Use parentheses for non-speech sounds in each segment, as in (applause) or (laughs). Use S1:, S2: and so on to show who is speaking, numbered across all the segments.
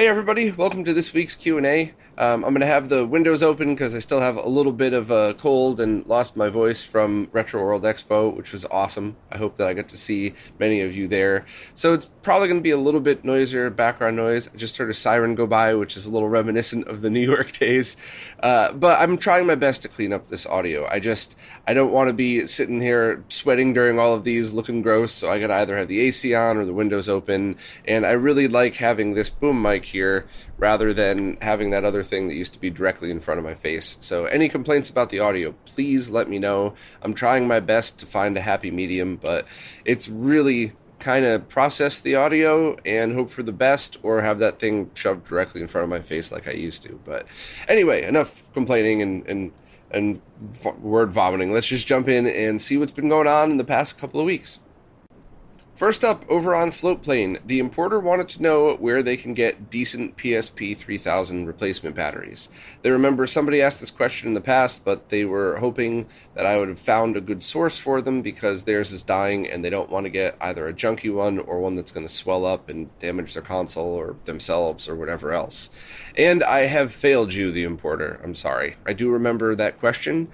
S1: Hey everybody, welcome to this week's Q&A. Um, I'm going to have the windows open because I still have a little bit of a cold and lost my voice from Retro World Expo, which was awesome. I hope that I get to see many of you there. So it's probably going to be a little bit noisier background noise. I just heard a siren go by, which is a little reminiscent of the New York (laughs) days. Uh, but I'm trying my best to clean up this audio. I just I don't want to be sitting here sweating during all of these, looking gross. So I got to either have the AC on or the windows open. And I really like having this boom mic here rather than having that other thing that used to be directly in front of my face. So, any complaints about the audio, please let me know. I'm trying my best to find a happy medium, but it's really kind of process the audio and hope for the best or have that thing shoved directly in front of my face like I used to. But anyway, enough complaining and, and, and word vomiting. Let's just jump in and see what's been going on in the past couple of weeks. First up, over on Floatplane, the importer wanted to know where they can get decent PSP 3000 replacement batteries. They remember somebody asked this question in the past, but they were hoping that I would have found a good source for them because theirs is dying and they don't want to get either a junky one or one that's going to swell up and damage their console or themselves or whatever else. And I have failed you, the importer. I'm sorry. I do remember that question,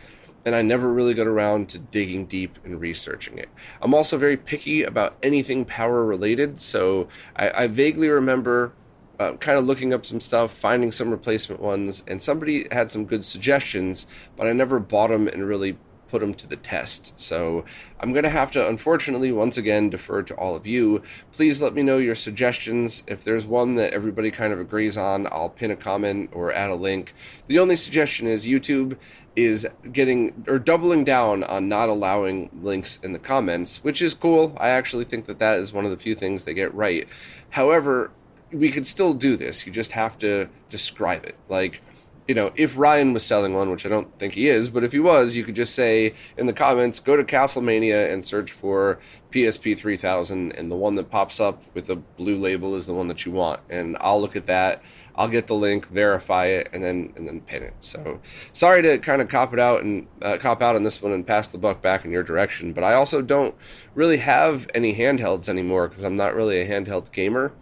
S1: and I never really got around to digging deep and researching it. I'm also very picky about anything power related, so I, I vaguely remember uh, kind of looking up some stuff, finding some replacement ones, and somebody had some good suggestions, but I never bought them and really put them to the test. So I'm going to have to, unfortunately, once again, defer to all of you. Please let me know your suggestions. If there's one that everybody kind of agrees on, I'll pin a comment or add a link. The only suggestion is YouTube is getting or doubling down on not allowing links in the comments, which is cool. I actually think that that is one of the few things they get right. However, we could still do this. You just have to describe it. Like, you know, if Ryan was selling one, which I don't think he is, but if he was, you could just say in the comments, go to Castlemania and search for PSP 3000, and the one that pops up with the blue label is the one that you want. And I'll look at that I'll get the link, verify it, and then and then pin it. So sorry to kind of cop it out and uh, cop out on this one and pass the buck back in your direction, but I also don't really have any handhelds anymore because I'm not really a handheld gamer.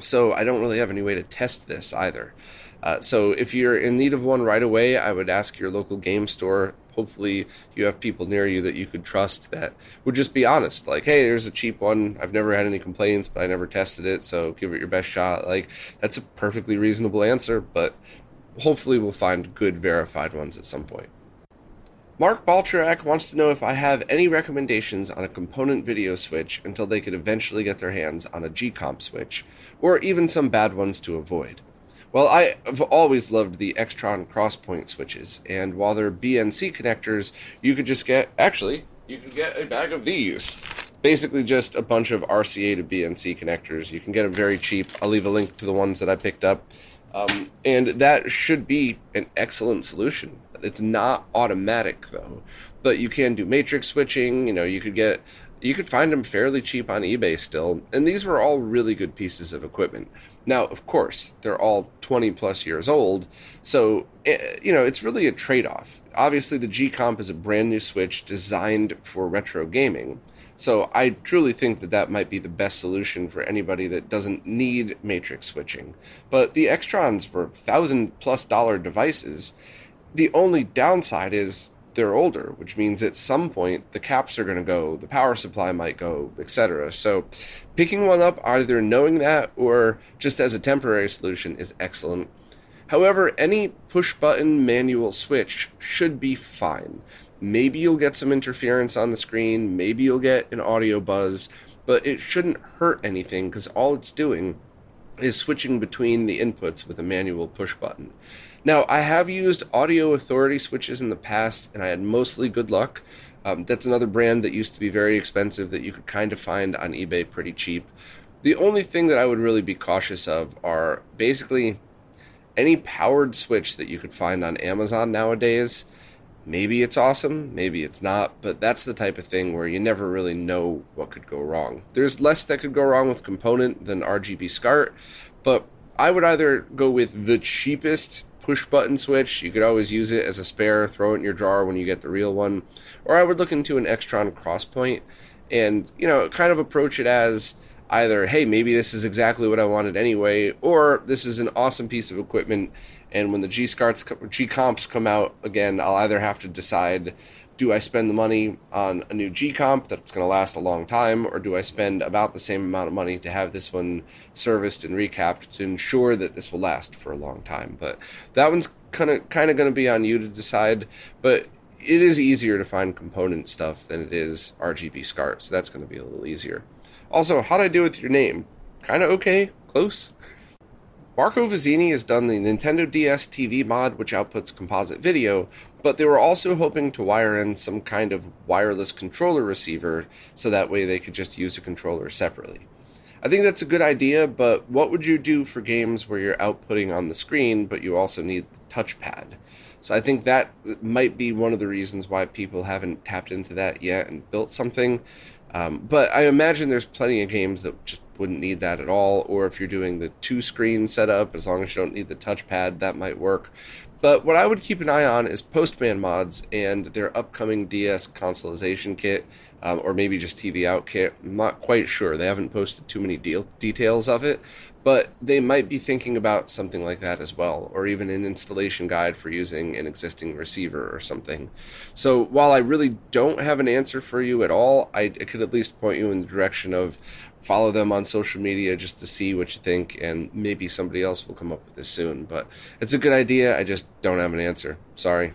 S1: So I don't really have any way to test this either. Uh, so if you're in need of one right away, I would ask your local game store. Hopefully you have people near you that you could trust that would just be honest. Like hey there's a cheap one. I've never had any complaints but i never tested it. So give it your best shot. Like that's a perfectly reasonable answer but hopefully we'll find good verified ones at some point Mark Baltrak wants to know if I have any recommendations on a component video switch until they could eventually get their hands on a G-Comp switch, or even some bad ones to avoid. Well, I've always loved the Extron crosspoint switches, and while they're BNC connectors, you could just get actually you can get a bag of these. Basically, just a bunch of RCA to BNC connectors. You can get them very cheap. I'll leave a link to the ones that I picked up, um, and that should be an excellent solution. It's not automatic though, but you can do matrix switching. You know, you could get you could find them fairly cheap on eBay still, and these were all really good pieces of equipment. Now, of course, they're all 20 plus years old, so eh, you know it's really a trade-off. Obviously, the G Comp is a brand new Switch designed for retro gaming, so I truly think that that might be the best solution for anybody that doesn't need matrix switching. But the Extrons were thousand plus dollar devices. The only downside is they're older, which means at some point the caps are going to go, the power supply might go, etc. So picking one up, either knowing that or just as a temporary solution, is excellent. However, any push button manual switch should be fine. Maybe you'll get some interference on the screen, maybe you'll get an audio buzz, but it shouldn't hurt anything because all it's doing is switching between the inputs with a manual push button. Now, I have used audio authority switches in the past, and I had mostly good luck. Um, that's another brand that used to be very expensive that you could kind of find on eBay pretty cheap. The only thing that I would really be cautious of are basically any powered switch that you could find on Amazon nowadays. Maybe it's awesome, maybe it's not, but that's the type of thing where you never really know what could go wrong. There's less that could go wrong with component than RGB SCART, but I would either go with the cheapest push button switch. You could always use it as a spare, throw it in your drawer when you get the real one. Or I would look into an Extron Crosspoint and, you know, kind of approach it as either, hey, maybe this is exactly what I wanted anyway, or this is an awesome piece of equipment. And when the G G comps come out again, I'll either have to decide do I spend the money on a new G comp that's going to last a long time, or do I spend about the same amount of money to have this one serviced and recapped to ensure that this will last for a long time? But that one's kind of kind of going to be on you to decide. But it is easier to find component stuff than it is RGB SCART, so that's going to be a little easier. Also, how'd I do with your name? Kind of okay, close. (laughs) Marco Vizzini has done the Nintendo DS TV mod, which outputs composite video, but they were also hoping to wire in some kind of wireless controller receiver so that way they could just use a controller separately. I think that's a good idea, but what would you do for games where you're outputting on the screen, but you also need the touchpad? So I think that might be one of the reasons why people haven't tapped into that yet and built something. Um, but I imagine there's plenty of games that just wouldn't need that at all. Or if you're doing the two screen setup, as long as you don't need the touchpad, that might work. But what I would keep an eye on is Postman mods and their upcoming DS consoleization kit, um, or maybe just TV out kit. I'm not quite sure. They haven't posted too many deal- details of it, but they might be thinking about something like that as well, or even an installation guide for using an existing receiver or something. So while I really don't have an answer for you at all, I, I could at least point you in the direction of follow them on social media just to see what you think, and maybe somebody else will come up with this soon. But it's a good idea. I just don't have an answer. Sorry.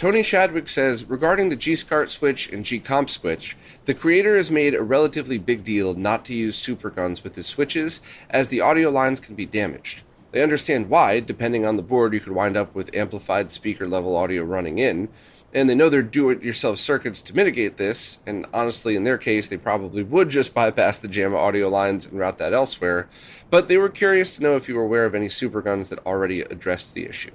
S1: Tony Shadwick says regarding the G SCART switch and G Comp switch, the creator has made a relatively big deal not to use superguns with his switches, as the audio lines can be damaged. They understand why, depending on the board, you could wind up with amplified speaker level audio running in, and they know they're do it yourself circuits to mitigate this, and honestly, in their case, they probably would just bypass the JAMMA audio lines and route that elsewhere, but they were curious to know if you were aware of any superguns that already addressed the issue.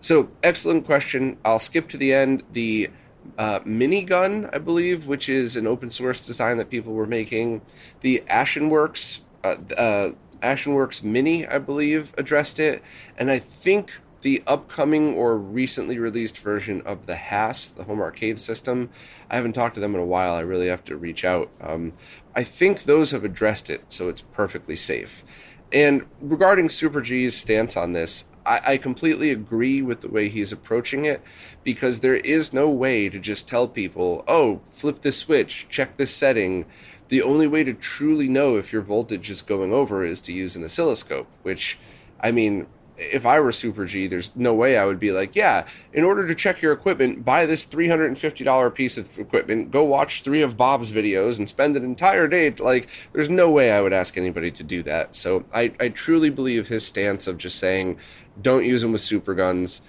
S1: So, excellent question. I'll skip to the end. The uh, minigun, I believe, which is an open source design that people were making. The Ashenworks, uh, uh, Ashenworks Mini, I believe, addressed it, and I think the upcoming or recently released version of the HASS, the home arcade system. I haven't talked to them in a while. I really have to reach out. Um, I think those have addressed it, so it's perfectly safe. And regarding Super G's stance on this, I, I completely agree with the way he's approaching it because there is no way to just tell people, oh, flip this switch, check this setting. The only way to truly know if your voltage is going over is to use an oscilloscope, which, I mean, if I were Super G, there's no way I would be like, yeah, in order to check your equipment, buy this $350 piece of equipment, go watch three of Bob's videos and spend an entire day. Like, there's no way I would ask anybody to do that. So I, I truly believe his stance of just saying, don't use them with super guns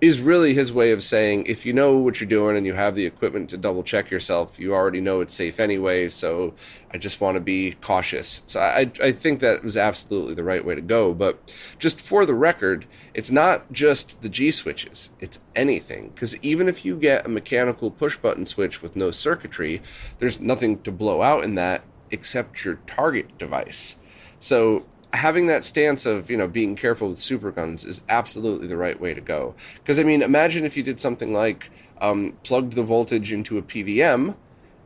S1: is really his way of saying if you know what you're doing and you have the equipment to double check yourself, you already know it's safe anyway. So I just want to be cautious. So I, I think that was absolutely the right way to go. But just for the record, it's not just the G switches, it's anything. Because even if you get a mechanical push button switch with no circuitry, there's nothing to blow out in that except your target device. So having that stance of you know being careful with super guns is absolutely the right way to go. Because I mean, imagine if you did something like um, plugged the voltage into a PVM,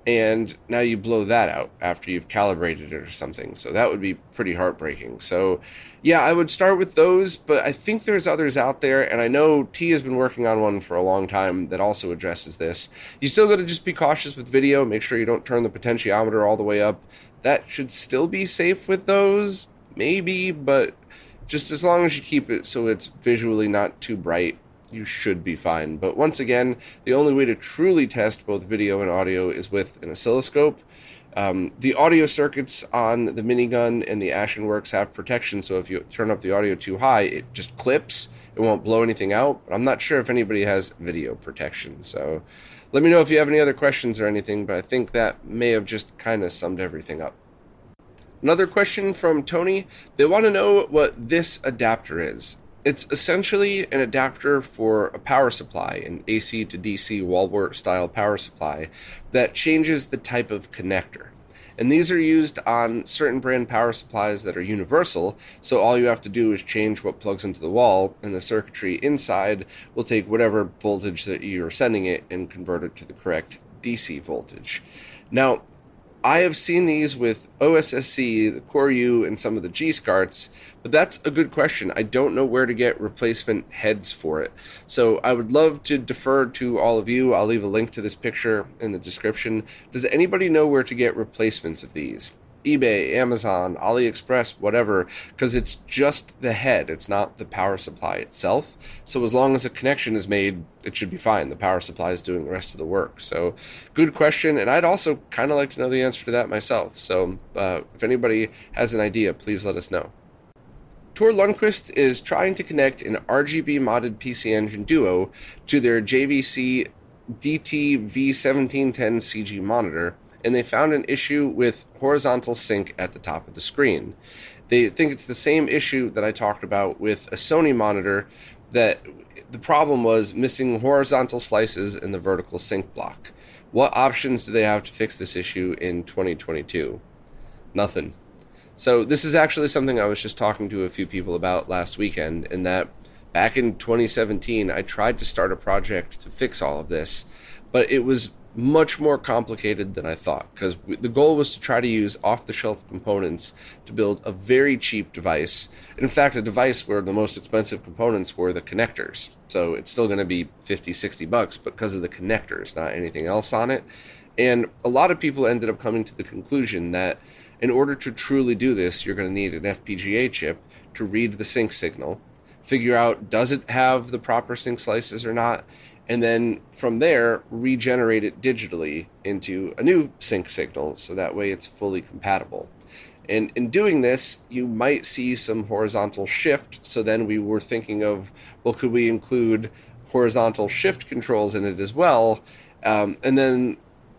S1: and now you blow that out after you've calibrated it or something. So that would be pretty heartbreaking. So yeah, I would start with those, but I think there's others out there, and I know T has been working on one for a long time that also addresses this. You still got to just be cautious with video. Make sure you don't turn the potentiometer all the way up. That should still be safe with those, maybe, but just as long as you keep it so it's visually not too bright, you should be fine. But once again, the only way to truly test both video and audio is with an oscilloscope. Um, the audio circuits on the minigun and the Ashen Works have protection, so if you turn up the audio too high, it just clips. It won't blow anything out. But I'm not sure if anybody has video protection. So let me know if you have any other questions or anything, but I think that may have just kind of summed everything up. Another question from Tony. They want to know what this adapter is. It's essentially an adapter for a power supply, an AC to DC wall style power supply, that changes the type of connector. And these are used on certain brand power supplies that are universal, so all you have to do is change what plugs into the wall, and the circuitry inside will take whatever voltage that you're sending it and convert it to the correct DC voltage. Now, I have seen these with OSSC, the Koryuu, and some of the G SCARTs, but that's a good question. I don't know where to get replacement heads for it. So I would love to defer to all of you. I'll leave a link to this picture in the description. Does anybody know where to get replacements of these? eBay, Amazon, AliExpress, whatever, because it's just the head. It's not the power supply itself. So as long as a connection is made, it should be fine. The power supply is doing the rest of the work. So good question. And I'd also kind of like to know the answer to that myself. So uh, if anybody has an idea, please let us know. Tor Lundquist is trying to connect an RGB modded PC Engine Duo to their JVC DT V1710 CG monitor and they found an issue with horizontal sync at the top of the screen. They think it's the same issue that I talked about with a Sony monitor that the problem was missing horizontal slices in the vertical sync block. What options do they have to fix this issue in 2022? Nothing. So this is actually something I was just talking to a few people about last weekend in that back in 2017 I tried to start a project to fix all of this, but it was much more complicated than I thought because the goal was to try to use off the shelf components to build a very cheap device. In fact, a device where the most expensive components were the connectors. So it's still going to be 50, 60 bucks because of the connectors, not anything else on it. And a lot of people ended up coming to the conclusion that in order to truly do this, you're going to need an FPGA chip to read the sync signal, figure out does it have the proper sync slices or not, and then from there regenerate it digitally into a new sync signal so that way it's fully compatible. And in doing this, you might see some horizontal shift. So then we were thinking of, well, could we include horizontal shift controls in it as well? Um, and then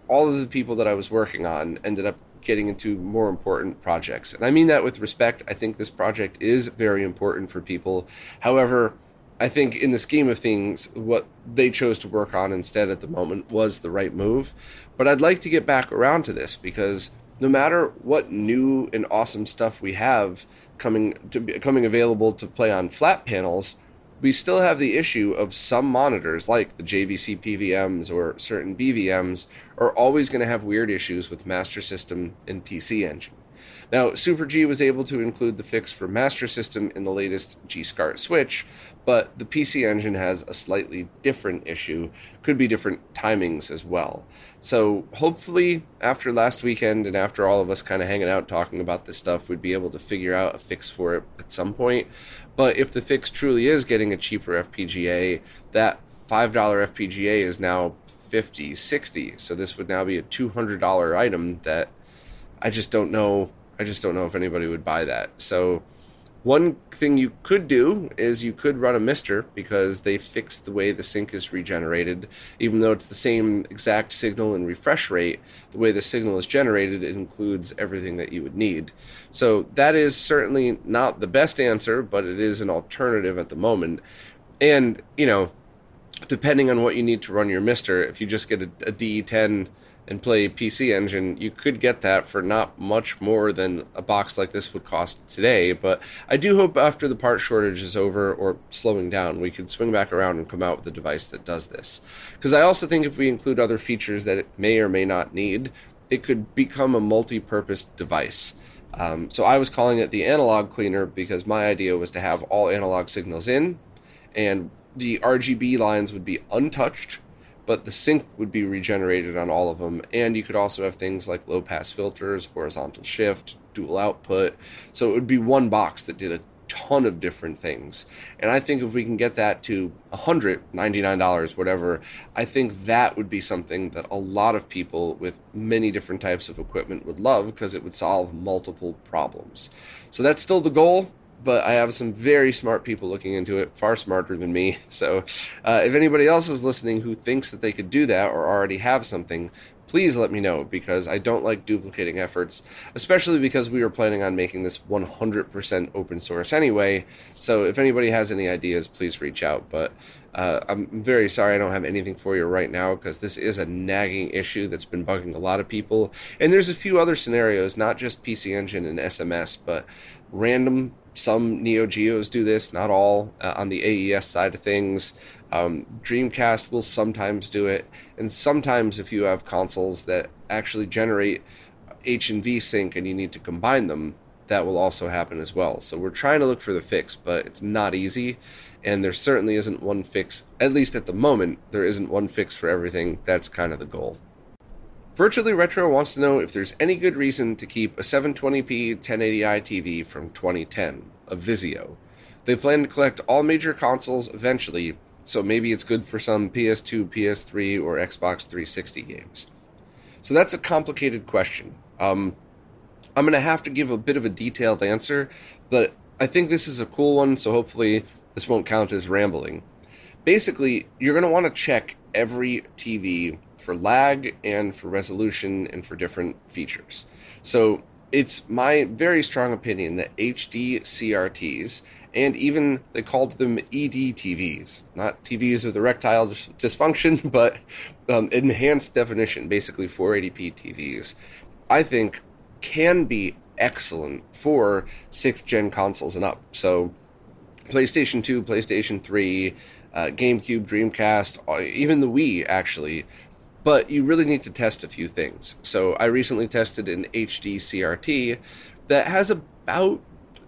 S1: all of the people that I was working on ended up getting into more important projects. And I mean that with respect. I think this project is very important for people. However, I think in the scheme of things, what they chose to work on instead at the moment was the right move. But I'd like to get back around to this because no matter what new and awesome stuff we have coming to be, coming available to play on flat panels, we still have the issue of some monitors like the JVC PVMs or certain BVMs are always going to have weird issues with Master System and PC Engine. Now, Super G was able to include the fix for Master System in the latest G SCART switch, but the PC Engine has a slightly different issue, could be different timings as well. So, hopefully, after last weekend and after all of us kind of hanging out talking about this stuff, we'd be able to figure out a fix for it at some point. But if the fix truly is getting a cheaper FPGA, that $5 FPGA is now 50, 60. So this would now be a $200 item that I just don't know. I just don't know if anybody would buy that. So one thing you could do is you could run a MiSTer because they fixed the way the sync is regenerated. Even though it's the same exact signal and refresh rate, the way the signal is generated it includes everything that you would need. So that is certainly not the best answer, but it is an alternative at the moment. And, you know, depending on what you need to run your MiSTer, if you just get a, a DE10 and play PC Engine, you could get that for not much more than a box like this would cost today. But I do hope after the part shortage is over or slowing down, we could swing back around and come out with a device that does this. Because I also think if we include other features that it may or may not need, it could become a multi purpose device. Um, so I was calling it the analog cleaner because my idea was to have all analog signals in, and the RGB lines would be untouched but the sync would be regenerated on all of them. And you could also have things like low pass filters, horizontal shift, dual output. So it would be one box that did a ton of different things. And I think if we can get that to $199, whatever, I think that would be something that a lot of people with many different types of equipment would love because it would solve multiple problems. So that's still the goal but I have some very smart people looking into it, far smarter than me. (laughs) So, uh, if anybody else is listening who thinks that they could do that or already have something, please let me know because I don't like duplicating efforts, especially because we were planning on making this 100% open source anyway. So, if anybody has any ideas, please reach out. But uh, I'm very sorry I don't have anything for you right now because this is a nagging issue that's been bugging a lot of people. And there's a few other scenarios, not just PC Engine and SMS, but random some Neo Geos do this, not all. Uh, on the AES side of things, um, Dreamcast will sometimes do it, and sometimes if you have consoles that actually generate H and V sync and you need to combine them, that will also happen as well. So we're trying to look for the fix, but it's not easy, and there certainly isn't one fix. At least at the moment, there isn't one fix for everything. That's kind of the goal. Virtually Retro wants to know if there's any good reason to keep a 720p 1080i TV from 2010, a Vizio. They plan to collect all major consoles eventually, so maybe it's good for some PS2, PS3, or Xbox 360 games. So that's a complicated question. Um, I'm going to have to give a bit of a detailed answer, but I think this is a cool one, so hopefully this won't count as rambling. Basically, you're going to want to check every TV for lag and for resolution and for different features. So it's my very strong opinion that HD CRTs and even they called them ED TVs, not TVs with erectile dysfunction, (laughs) but um, enhanced definition, basically 480p TVs, I think can be excellent for sixth gen consoles and up. So PlayStation 2, PlayStation 3, uh, GameCube, Dreamcast, uh, even the Wii actually but you really need to test a few things. So I recently tested an HD CRT that has about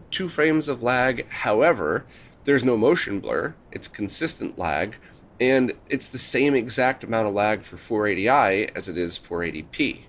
S1: two frames of lag. However, there's no motion blur, it's consistent lag, and it's the same exact amount of lag for 480i as it is 480p.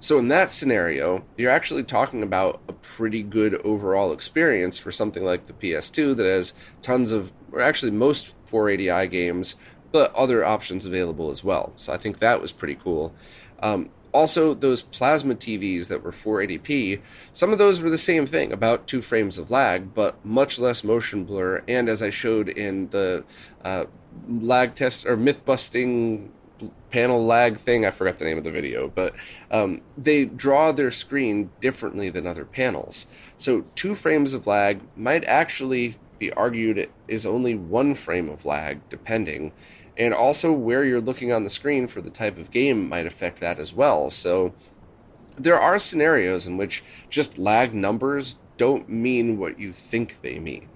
S1: So in that scenario, you're actually talking about a pretty good overall experience for something like the PS2 that has tons of, or actually most 480i games but other options available as well. So I think that was pretty cool. Um, also, those plasma TVs that were 480p, some of those were the same thing, about two frames of lag, but much less motion blur. And as I showed in the uh, lag test or myth busting panel lag thing, I forgot the name of the video, but um, they draw their screen differently than other panels. So, two frames of lag might actually be argued is only one frame of lag, depending and also where you're looking on the screen for the type of game might affect that as well. So there are scenarios in which just lag numbers don't mean what you think they mean.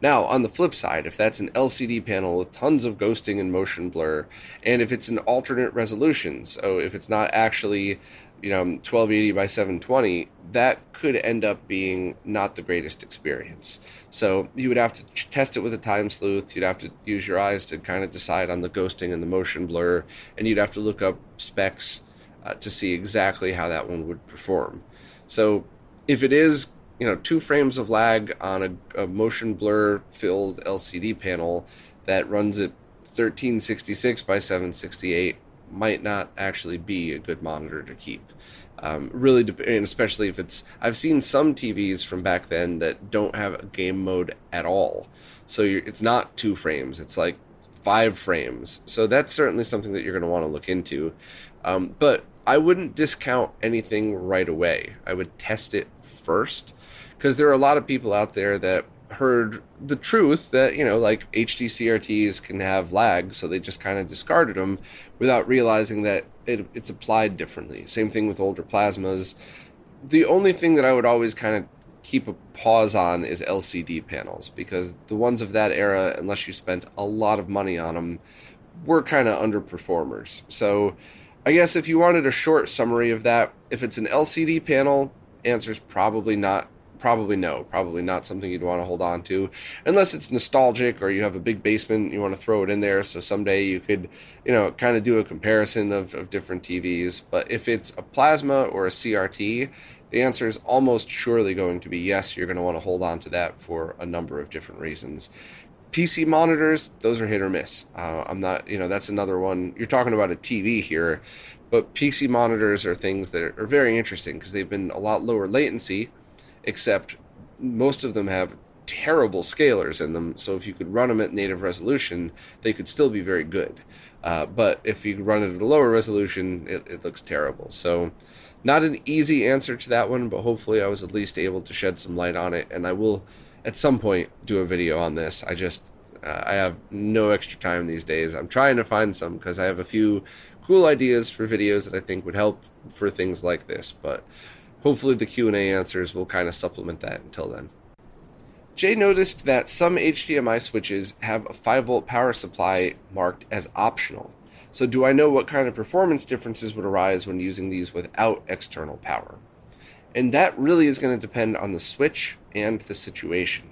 S1: Now, on the flip side, if that's an LCD panel with tons of ghosting and motion blur, and if it's an alternate resolution, so if it's not actually you know 1280 by 720 that could end up being not the greatest experience. So you would have to test it with a time sleuth. You'd have to use your eyes to kind of decide on the ghosting and the motion blur and you'd have to look up specs uh, to see exactly how that one would perform. So if it is you know, two frames of lag on a, a motion blur filled LCD panel that runs at 1366 by 768 might not actually be a good monitor to keep. Um, really, and especially if it's, I've seen some TVs from back then that don't have a game mode at all. So it's not two frames; it's like five frames. So that's certainly something that you're going to want to look into. Um, but I wouldn't discount anything right away. I would test it first because there are a lot of people out there that heard the truth that you know like HD CRTs can have lag, so they just kind of discarded them without realizing that it, it's applied differently. Same thing with older plasmas. The only thing that I would always kind of keep a pause on is LCD panels because the ones of that era, unless you spent a lot of money on them, were kind of underperformers. So I guess if you wanted a short summary of that, if it's an LCD panel, answer's probably not probably no probably not something you'd want to hold on to unless it's nostalgic or you have a big basement you want to throw it in there so someday you could you know kind of do a comparison of, of different tvs but if it's a plasma or a crt the answer is almost surely going to be yes you're going to want to hold on to that for a number of different reasons PC monitors, those are hit or miss. Uh, I'm not, you know, that's another one. You're talking about a TV here, but PC monitors are things that are very interesting because they've been a lot lower latency, except most of them have terrible scalers in them. So if you could run them at native resolution, they could still be very good. Uh, but if you run it at a lower resolution, it, it looks terrible. So not an easy answer to that one, but hopefully I was at least able to shed some light on it, and I will at some point do a video on this. I just uh, I have no extra time these days. I'm trying to find some because I have a few cool ideas for videos that I think would help for things like this, but hopefully the Q&A answers will kind of supplement that until then. Jay noticed that some HDMI switches have a 5 volt power supply marked as optional. So do I know what kind of performance differences would arise when using these without external power? And that really is going to depend on the switch and the situation.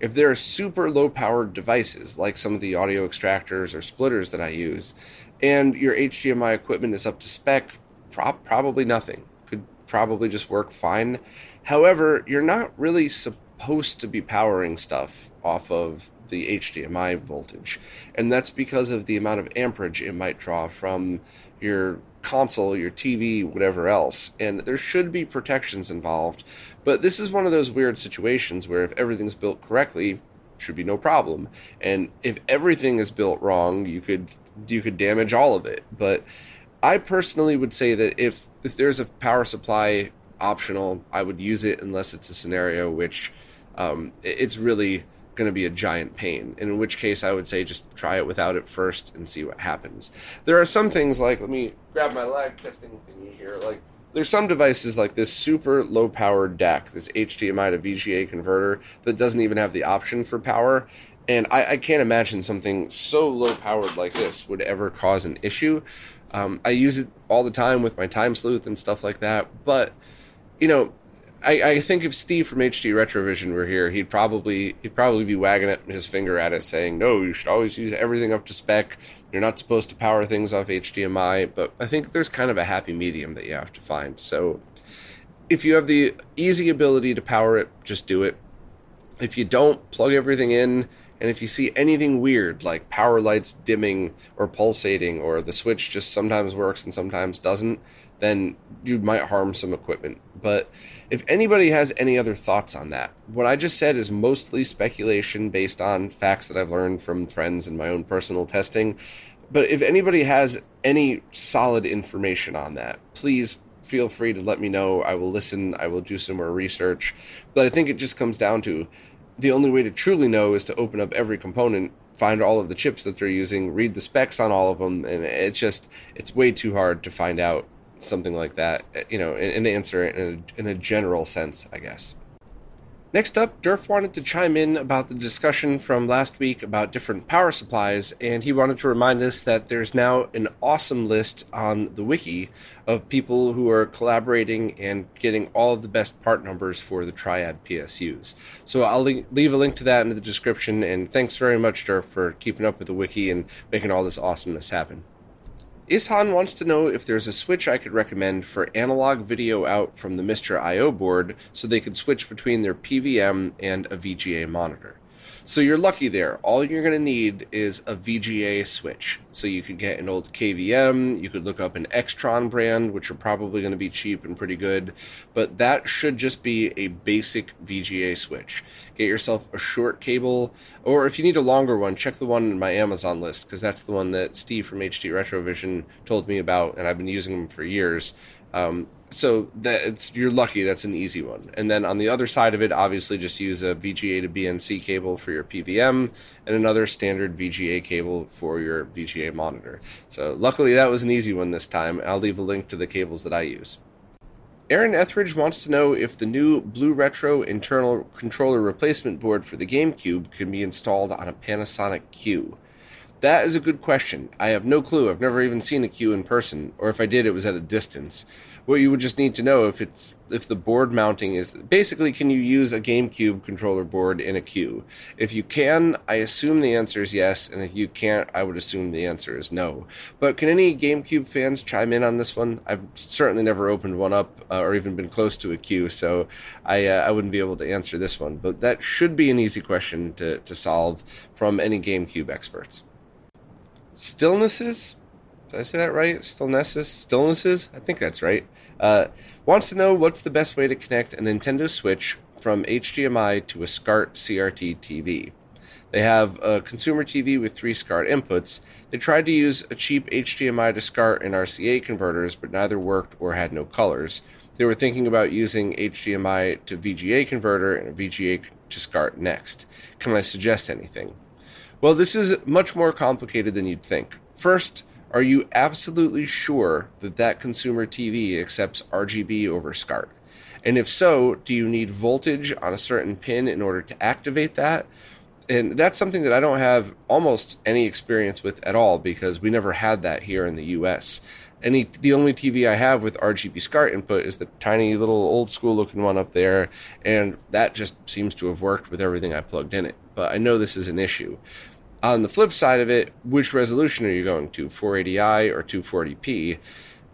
S1: If there are super low powered devices, like some of the audio extractors or splitters that I use, and your HDMI equipment is up to spec, pro- probably nothing. Probably just work fine. However, you're not really supposed to be powering stuff off of the HDMI voltage. And that's because of the amount of amperage it might draw from your console, your TV, whatever else. And there should be protections involved. But this is one of those weird situations where if everything's built correctly, should be no problem. And if everything is built wrong, you could you could damage all of it. But I personally would say that if if there's a power supply optional, I would use it unless it's a scenario which um, it's really going to be a giant pain. In which case, I would say just try it without it first and see what happens. There are some things like, let me grab my lag testing thingy here. Like, there's some devices like this super low powered DAC, this HDMI to VGA converter that doesn't even have the option for power. And I, I can't imagine something so low powered like this would ever cause an issue. Um, I use it all the time with my time sleuth and stuff like that. But, you know, I, I, think if Steve from HD Retrovision were here, he'd probably he'd probably be wagging his finger at us, saying, "No, you should always use everything up to spec. You're not supposed to power things off HDMI." But I think there's kind of a happy medium that you have to find. So, if you have the easy ability to power it, just do it. If you don't, plug everything in. And if you see anything weird, like power lights dimming or pulsating, or the switch just sometimes works and sometimes doesn't, then you might harm some equipment. But if anybody has any other thoughts on that, what I just said is mostly speculation based on facts that I've learned from friends and my own personal testing. But if anybody has any solid information on that, please feel free to let me know. I will listen, I will do some more research. But I think it just comes down to the only way to truly know is to open up every component find all of the chips that they're using read the specs on all of them and it's just it's way too hard to find out something like that, you know, an answer in a, in a general sense, I guess. Next up, Durf wanted to chime in about the discussion from last week about different power supplies, and he wanted to remind us that there's now an awesome list on the wiki of people who are collaborating and getting all of the best part numbers for the Triad PSUs. So I'll leave a link to that in the description, and thanks very much, Durf, for keeping up with the wiki and making all this awesomeness happen. Ishan wants to know if there's a switch I could recommend for analog video out from the MiSTer IO board so they could switch between their PVM and a VGA monitor. So you're lucky there. All you're going to need is a VGA switch. So you could get an old KVM, you could look up an Extron brand, which are probably going to be cheap and pretty good, but that should just be a basic VGA switch. Get yourself a short cable, or if you need a longer one, check the one in my Amazon list because that's the one that Steve from HD Retrovision told me about, and I've been using them for years. Um, so that it's you're lucky that's an easy one. And then on the other side of it obviously just use a vga to bnc cable for your pvm and another standard vga cable for your vga monitor. So luckily that was an easy one this time. I'll leave a link to the cables that i use. Aaron Etheridge wants to know if the new Blue Retro internal controller replacement board for the GameCube can be installed on a Panasonic Q. That is a good question. I have no clue. I've never even seen a a Q in person, or if I did, it was at a distance what you would just need to know if it's if the board mounting is basically can you use a GameCube controller board in a a Q? If you can, I assume the answer is yes, and if you can't, I would assume the answer is no. But can any GameCube fans chime in on this one? I've certainly never opened one up uh, or even been close to a a Q, so I uh, I wouldn't be able to answer this one. But that should be an easy question to to solve from any GameCube experts. Stillnesses did I say that right? Stillnesses? Stillnesses? I think that's right. Uh, wants to know what's the best way to connect a Nintendo Switch from HDMI to a SCART CRT TV. They have a consumer TV with three SCART inputs. They tried to use a cheap HDMI to SCART and RCA converters, but neither worked or had no colors. They were thinking about using HDMI to VGA converter and VGA to SCART next. Can I suggest anything? Well, this is much more complicated than you'd think. First, are you absolutely sure that that consumer TV accepts RGB over SCART? And if so, do you need voltage on a certain pin in order to activate that? And that's something that I don't have almost any experience with at all because we never had that here in the US. Any the only TV I have with RGB SCART input is the tiny little old school looking one up there, and that just seems to have worked with everything I plugged in it. But I know this is an issue. On the flip side of it, which resolution are you going to, 480i or 240p?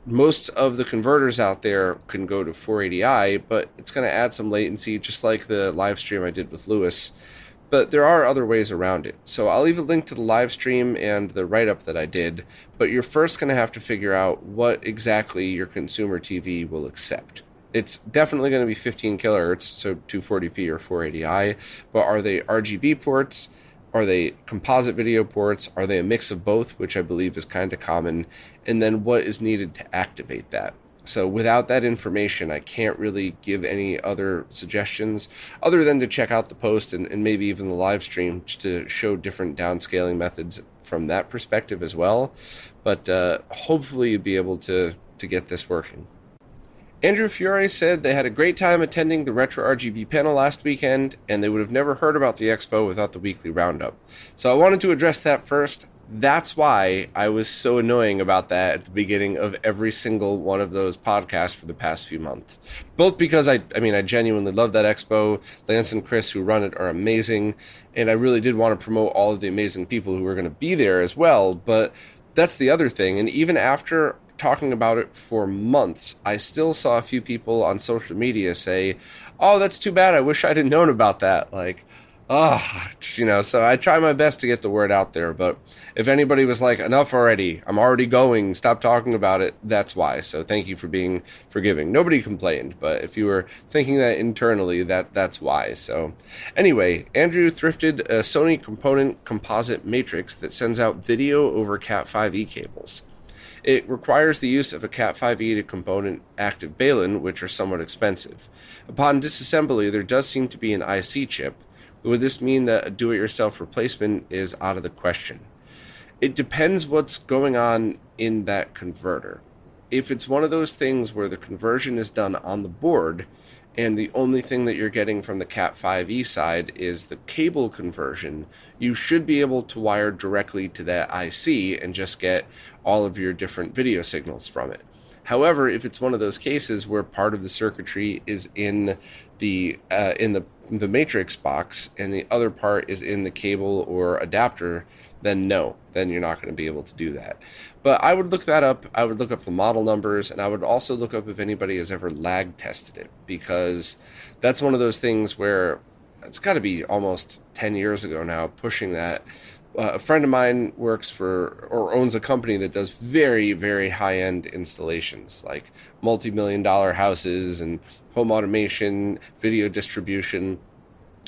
S1: Most of the converters out there can go to 480i, but it's going to add some latency, just like the live stream I did with Lewis. But there are other ways around it. So I'll leave a link to the live stream and the write up that I did. But you're first going to have to figure out what exactly your consumer TV will accept it's definitely going to be 15 kilohertz, so 240p or 480i. But are they RGB ports? Are they composite video ports? Are they a mix of both, which I believe is kind of common? And then what is needed to activate that? So without that information, I can't really give any other suggestions other than to check out the post and, and maybe even the live stream to show different downscaling methods from that perspective as well. But uh, hopefully you'll be able to to get this working. Andrew Fiore said they had a great time attending the Retro RGB panel last weekend, and they would have never heard about the expo without the weekly roundup. So I wanted to address that first. That's why I was so annoying about that at the beginning of every single one of those podcasts for the past few months. Both because I, I mean, I genuinely love that expo. Lance and Chris, who run it, are amazing, and I really did want to promote all of the amazing people who were going to be there as well. But that's the other thing. And even after talking about it for months, I still saw a few people on social media say, "Oh, that's too bad. I wish I'd have known about that." Like, oh, you know. So I try my best to get the word out there. But if anybody was like, "Enough already. I'm already going. Stop talking about it," that's why. So thank you for being forgiving. Nobody complained, but if you were thinking that internally, that that's why. So anyway, Andrew thrifted a Sony component composite matrix that sends out video over Cat5e cables. It requires the use of a Cat5e to component active Balun, which are somewhat expensive. Upon disassembly, there does seem to be an IC chip. Would this mean that a do it yourself replacement is out of the question? It depends what's going on in that converter. If it's one of those things where the conversion is done on the board, and the only thing that you're getting from the Cat 5e side is the cable conversion, you should be able to wire directly to that IC and just get all of your different video signals from it. However, if it's one of those cases where part of the circuitry is in the uh, in the the matrix box and the other part is in the cable or adapter, then no, then you're not going to be able to do that. But I would look that up. I would look up the model numbers and I would also look up if anybody has ever lag tested it because that's one of those things where it's got to be almost 10 years ago now pushing that. Uh, a friend of mine works for or owns a company that does very, very high end installations, like multi million dollar houses and home automation, video distribution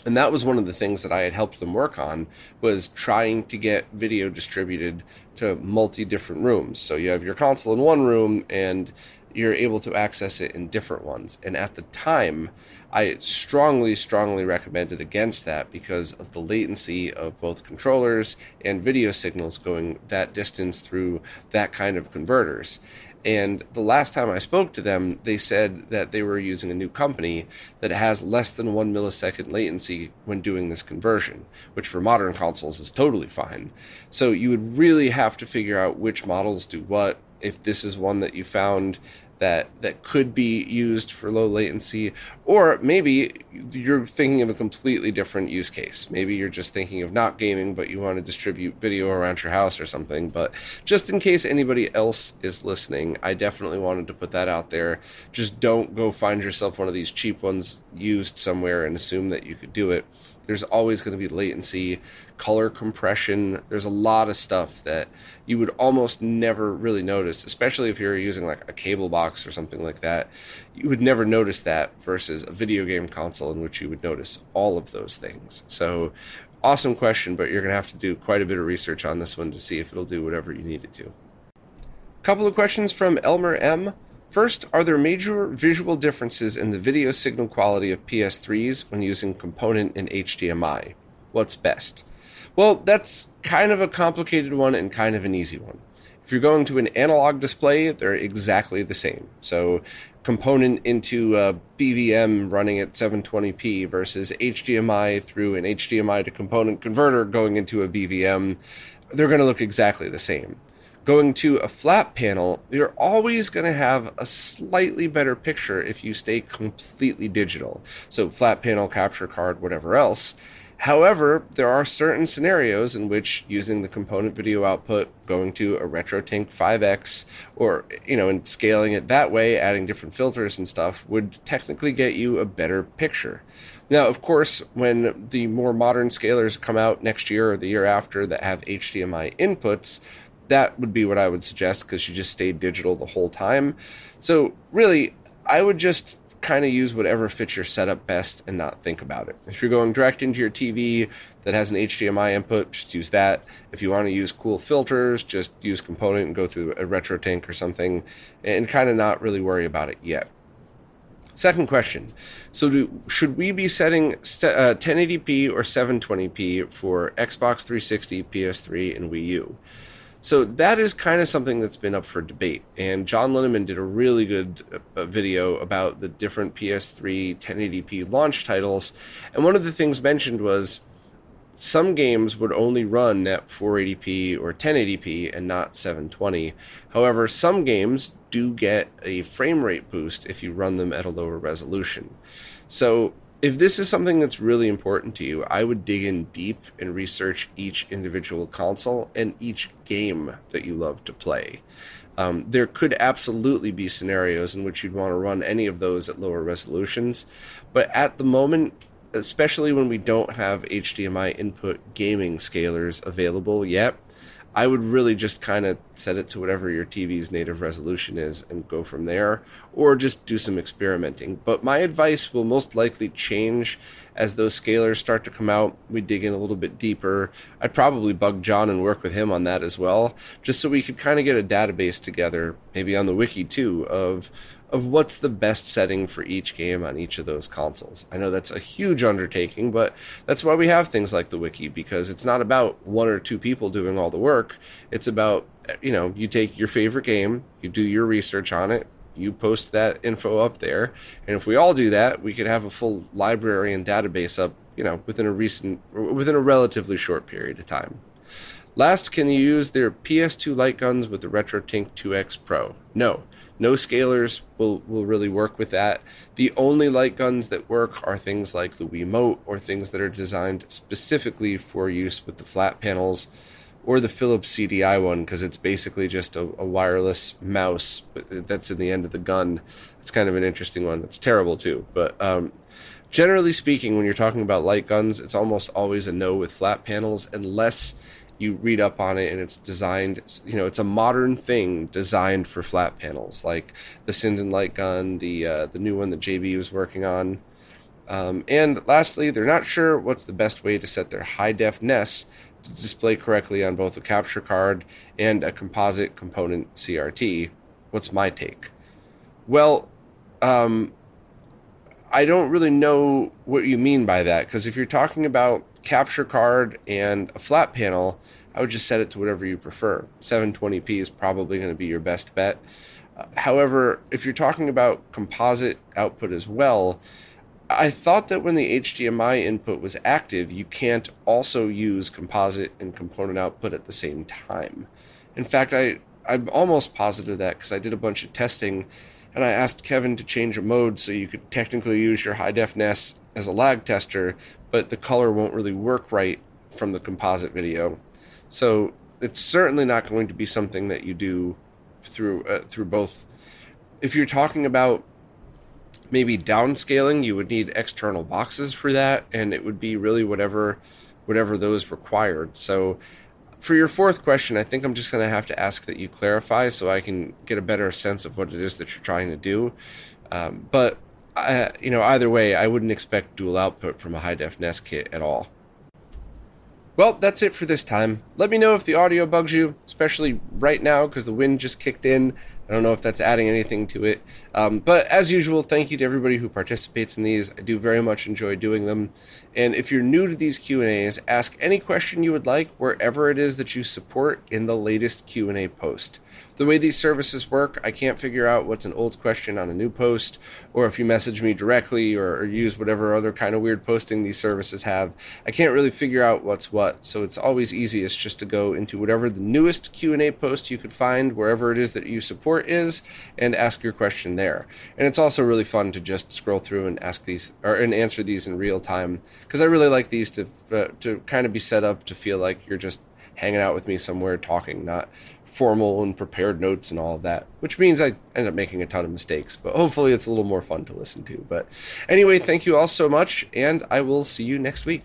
S1: and that was one of the things that I had helped them work on was trying to get video distributed to multi different rooms. So you have your console in one room and you're able to access it in different ones. And at the time, I strongly, strongly recommended against that because of the latency of both controllers and video signals going that distance through that kind of converters. And the last time I spoke to them, they said that they were using a new company that has less than one millisecond latency when doing this conversion, which for modern consoles is totally fine. So you would really have to figure out which models do what. If this is one that you found that that could be used for low latency or maybe you're thinking of a completely different use case. Maybe you're just thinking of not gaming but you want to distribute video around your house or something. But just in case anybody else is listening i definitely wanted to put that out there. Just don't go find yourself one of these cheap ones used somewhere and assume that you could do it there's always going to be latency, color compression. There's a lot of stuff that you would almost never really notice, especially if you're using like a cable box or something like that. You would never notice that versus a video game console in which you would notice all of those things. So, awesome question, but you're going to have to do quite a bit of research on this one to see if it'll do whatever you need it to. A Couple of questions from Elmer M. First, are there major visual differences in the video signal quality of PS3s when using component and HDMI? What's best? Well, that's kind of a complicated one and kind of an easy one. If you're going to an analog display, they're exactly the same. So, component into a BVM running at 720p versus HDMI through an HDMI to component converter going into a BVM, they're going to look exactly the same. Going to a flat panel, you're always going to have a slightly better picture if you stay completely digital. So, flat panel, capture card, whatever else. However, there are certain scenarios in which using the component video output, going to a RetroTink 5X, or you know, and scaling it that way, adding different filters and stuff, would technically get you a better picture. Now, of course, when the more modern scalers come out next year or the year after that have HDMI inputs, that would be what I would suggest because you just stayed digital the whole time. So really, I would just kind of use whatever fits your setup best and not think about it. If you're going direct into your TV that has an HDMI input, just use that. If you want to use cool filters, just use component and go through a RetroTink or something and kind of not really worry about it yet. Second question. So, do, should we be setting st- uh, 1080p or 720p for Xbox 360, PS3, and Wii U? So that is kind of something that's been up for debate. And John Linneman did a really good uh, video about the different PS3 1080p launch titles. And one of the things mentioned was some games would only run at 480p or 1080p and not 720. However, some games do get a frame rate boost if you run them at a lower resolution. So if this is something that's really important to you, I would dig in deep and research each individual console and each game that you love to play. Um, there could absolutely be scenarios in which you'd want to run any of those at lower resolutions, but at the moment, especially when we don't have HDMI input gaming scalers available yet, I would really just kind of set it to whatever your TV's native resolution is and go from there, or just do some experimenting. But my advice will most likely change as those scalers start to come out. We dig in a little bit deeper. I'd probably bug John and work with him on that as well, just so we could kind of get a database together, maybe on the wiki too, of of what's the best setting for each game on each of those consoles. I know that's a huge undertaking, but that's why we have things like the wiki because it's not about one or two people doing all the work. It's about, you know, you take your favorite game, you do your research on it, you post that info up there, and if we all do that, we could have a full library and database up, you know, within a recent within a relatively short period of time. Last, can you use their PS2 light guns with the RetroTink 2X Pro? No No scalers will, will really work with that. The only light guns that work are things like the Wiimote or things that are designed specifically for use with the flat panels or the Philips CDI one because it's basically just a, a, wireless mouse that's in the end of the gun. It's kind of an interesting one. It's terrible too. But um, generally speaking, when you're talking about light guns, it's almost always a no with flat panels unless you read up on it and it's designed you know it's a modern thing designed for flat panels like the Sinden light gun the uh, the new one that JB was working on. Um, and lastly they're not sure what's the best way to set their high def NES to display correctly on both a capture card and a composite component CRT what's my take? Well um, I don't really know what you mean by that because if you're talking about capture card and a flat panel, I would just set it to whatever you prefer. 720p is probably going to be your best bet. Uh, however, if you're talking about composite output as well, I thought that when the HDMI input was active, you can't also use composite and component output at the same time. In fact, I, I'm almost positive that because I did a bunch of testing and I asked Kevin to change a mode so you could technically use your high def NES as a lag tester, but the color won't really work right from the composite video. So it's certainly not going to be something that you do through uh, through both. If you're talking about maybe downscaling, you would need external boxes for that, and it would be really whatever whatever those required. So for your fourth question, I think I'm just going to have to ask that you clarify so I can get a better sense of what it is that you're trying to do. Um, but I, you know, either way, I wouldn't expect dual output from a high def NES kit at all. Well, that's it for this time. Let me know if the audio bugs you, especially right now because the wind just kicked in. I don't know if that's adding anything to it. Um, but as usual, thank you to everybody who participates in these. I do very much enjoy doing them. And if you're new to these Q&As, ask any question you would like wherever it is that you support in the latest Q&A post the way these services work, I can't figure out what's an old question on a new post, or if you message me directly or, or, use whatever other kind of weird posting these services have. I can't really figure out what's what. So it's always easiest just to go into whatever the newest Q&A post you could find wherever it is that you support is and ask your question there. And it's also really fun to just scroll through and ask these or and answer these in real time because I really like these to uh, to kind of be set up to feel like you're just hanging out with me somewhere talking, not formal and prepared notes and all of that, which means I end up making a ton of mistakes, but hopefully it's a little more fun to listen to. But anyway, thank you all so much, and I will see you next week.